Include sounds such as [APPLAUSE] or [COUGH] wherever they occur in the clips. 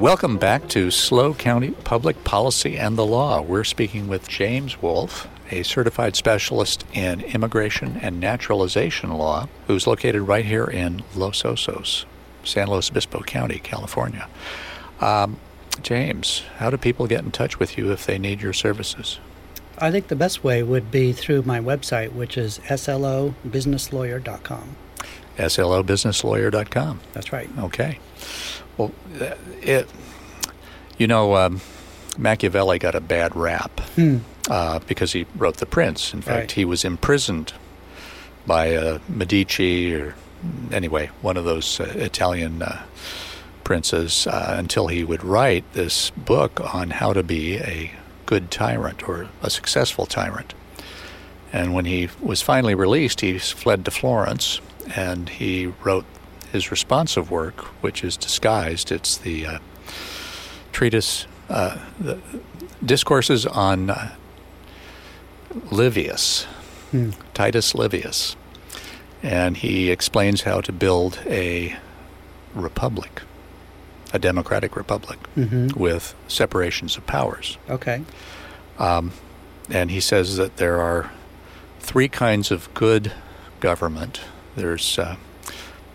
Welcome back to SLO County Public Policy and the Law. We're speaking with James Wolf, a certified specialist in immigration and naturalization law, who's located right here in Los Osos, San Luis Obispo County, California. Um, James, how do people get in touch with you if they need your services? I think the best way would be through my website, which is slobusinesslawyer.com. slobusinesslawyer.com. That's right. Okay. Well, uh, it, you know, um, Machiavelli got a bad rap Hmm. uh, because he wrote The Prince. In fact, Right. he was imprisoned by uh, Medici or anyway, one of those uh, Italian uh, princes uh, until he would write this book on how to be a good tyrant or a successful tyrant. And when he was finally released, he fled to Florence and he wrote his responsive work, which is disguised. It's the uh, treatise, uh, the discourses on uh, Livius, Hmm. Titus Livius. And he explains how to build a republic, a democratic republic, hmm with separations of powers. Okay. Um, and he says that there are three kinds of good government there's uh,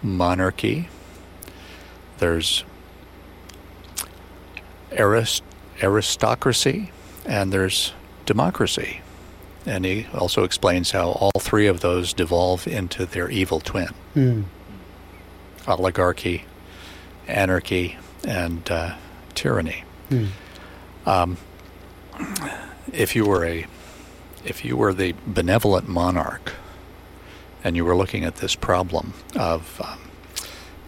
monarchy, there's arist- aristocracy, and there's democracy. And he also explains how all three of those devolve into their evil twin Hmm. oligarchy, anarchy, and uh, tyranny. Hmm. Um, if you were a, if you were the benevolent monarch, and you were looking at this problem of um,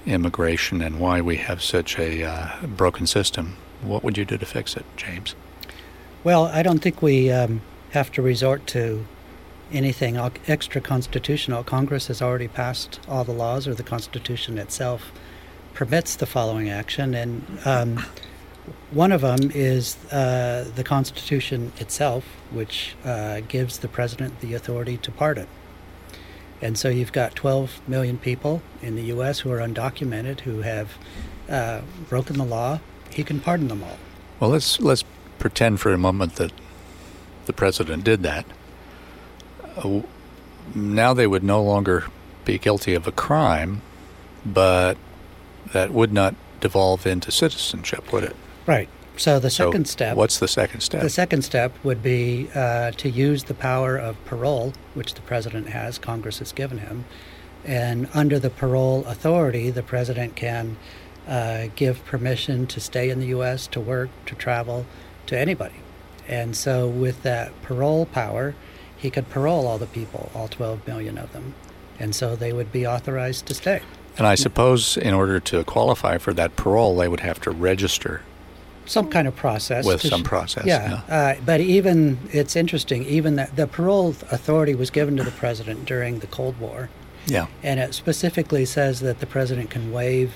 immigration and why we have such a uh, broken system, what would you do to fix it, James? Well, I don't think we um, have to resort to anything extra constitutional. Congress has already passed all the laws, or the Constitution itself permits the following action, and um, one of them is uh, the Constitution itself, which uh, gives the president the authority to pardon. And so you've got 12 million people in the U.S. who are undocumented who have uh, broken the law. He can pardon them all. Well, let's let's pretend for a moment that the president did that. Uh, now they would no longer be guilty of a crime, but that would not devolve into citizenship, would it? Right. So the So second step. What's the second step? The second step would be uh, to use the power of parole, which the president has, Congress has given him. And under the parole authority, the president can uh, give permission to stay in the U.S., to work, to travel, to anybody. And so, with that parole power, he could parole all the people, all 12 million of them. And so they would be authorized to stay. and I suppose in order to qualify for that parole, they would have to register Some kind of process. with some sh- process. Yeah, uh, but even it's interesting. Even that the parole authority was given to the president during the Cold War, Yeah. and it specifically says that the president can waive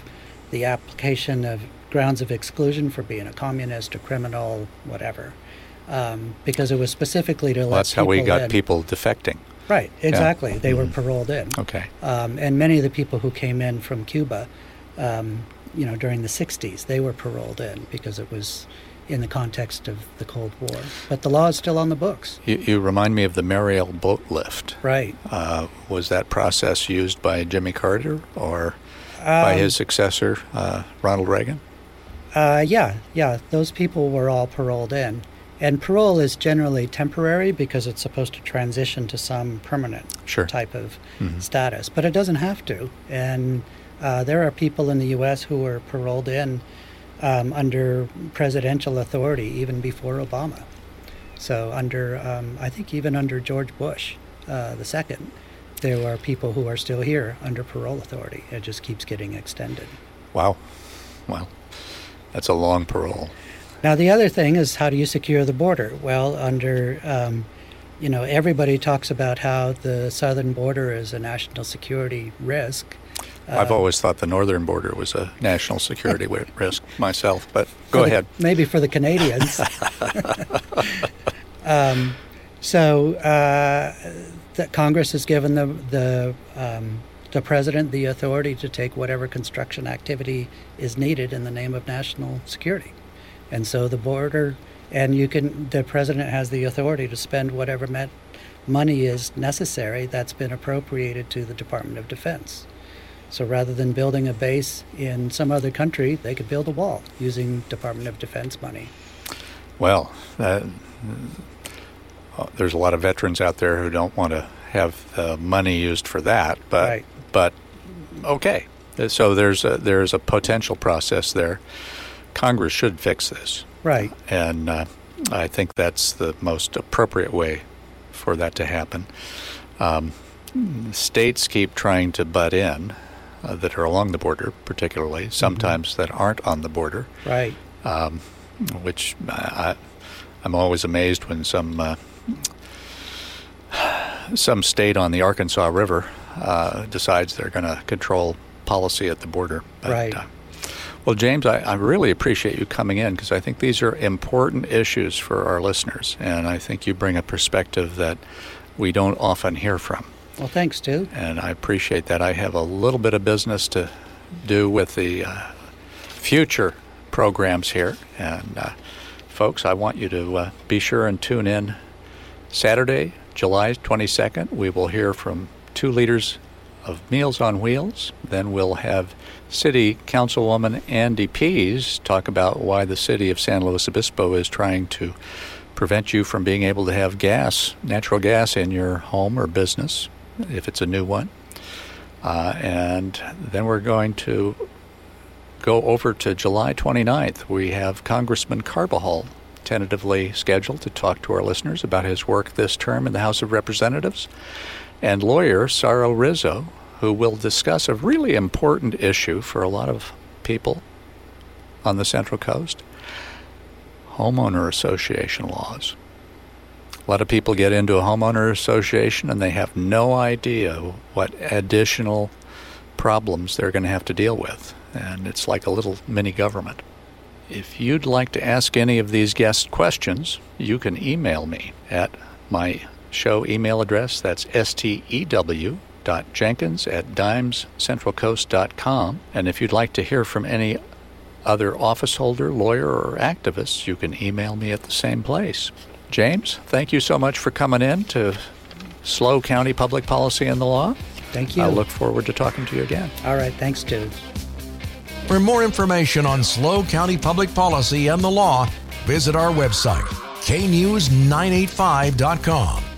the application of grounds of exclusion for being a communist, a criminal, whatever, um, because it was specifically to Well, let that's how we got in. people defecting. Right, exactly. They were Mhm. paroled in, Okay. um, and many of the people who came in from Cuba, um, you know, during the '60s, they were paroled in because it was in the context of the Cold War. But the law is still on the books. You, you remind me of the Mariel boat lift. Right. Uh, was that process used by Jimmy Carter or by Um, his successor, uh, Ronald Reagan? Uh, yeah, yeah. Those people were all paroled in. And parole is generally temporary because it's supposed to transition to some permanent Sure. type of Mhm. status. But it doesn't have to. And uh, there are people in the U.S. who were paroled in um, under presidential authority even before Obama. So under, um, I think even under George Bush, uh, the second, there are people who are still here under parole authority. It just keeps getting extended. Wow. wow, that's a long parole. Now, the other thing is how do you secure the border? Well, under, um, you know, everybody talks about how the southern border is a national security risk. I've always thought the northern border was a national security risk myself, but go the- ahead. Maybe for the Canadians. [LAUGHS] um, so uh, that Congress has given the the um, the president the authority to take whatever construction activity is needed in the name of national security. And so the border, and you can, the president has the authority to spend whatever met, money is necessary that's been appropriated to the Department of Defense. So rather than building a base in some other country, they could build a wall using Department of Defense money. Well, uh, there's a lot of veterans out there who don't want to have the money used for that, but Right. but okay. So there's a, there's a potential process there. Congress should fix this, Right. and uh, I think that's the most appropriate way for that to happen. Um, states keep trying to butt in uh, that are along the border, particularly sometimes that aren't on the border Right. um, which I, I'm always amazed when some uh, some state on the Arkansas River uh, decides they're going to control policy at the border. But, Right. Uh, well, James, I, I really appreciate you coming in because I think these are important issues for our listeners, and I think you bring a perspective that we don't often hear from Well, thanks, Stew. and I appreciate that. I have a little bit of business to do with the uh, future programs here, and uh, folks, I want you to uh, be sure and tune in Saturday, July 22nd. We will hear from two leaders of Meals on Wheels. Then we'll have City Councilwoman Andy Pease talk about why the city of San Luis Obispo is trying to prevent you from being able to have gas, natural gas, in your home or business if it's a new one. Uh, and then we're going to go over to July 29th. We have Congressman Carbajal tentatively scheduled to talk to our listeners about his work this term in the House of Representatives, and lawyer Saro Rizzo, who will discuss a really important issue for a lot of people on the Central Coast homeowner association laws. A lot of people get into a homeowner association and they have no idea what additional problems they're going to have to deal with. And it's like a little mini government. If you'd like to ask any of these guest questions, you can email me at my show email address. That's stew.jenkins at dimescentralcoast.com. And if you'd like to hear from any other office holder, lawyer, or activist, you can email me at the same place. James, thank you so much for coming in to SLO County Public Policy and the Law. Thank you. I look forward to talking to you again. All right. Thanks, Stew. For more information on SLO County public policy and the law, visit our website, knews985.com.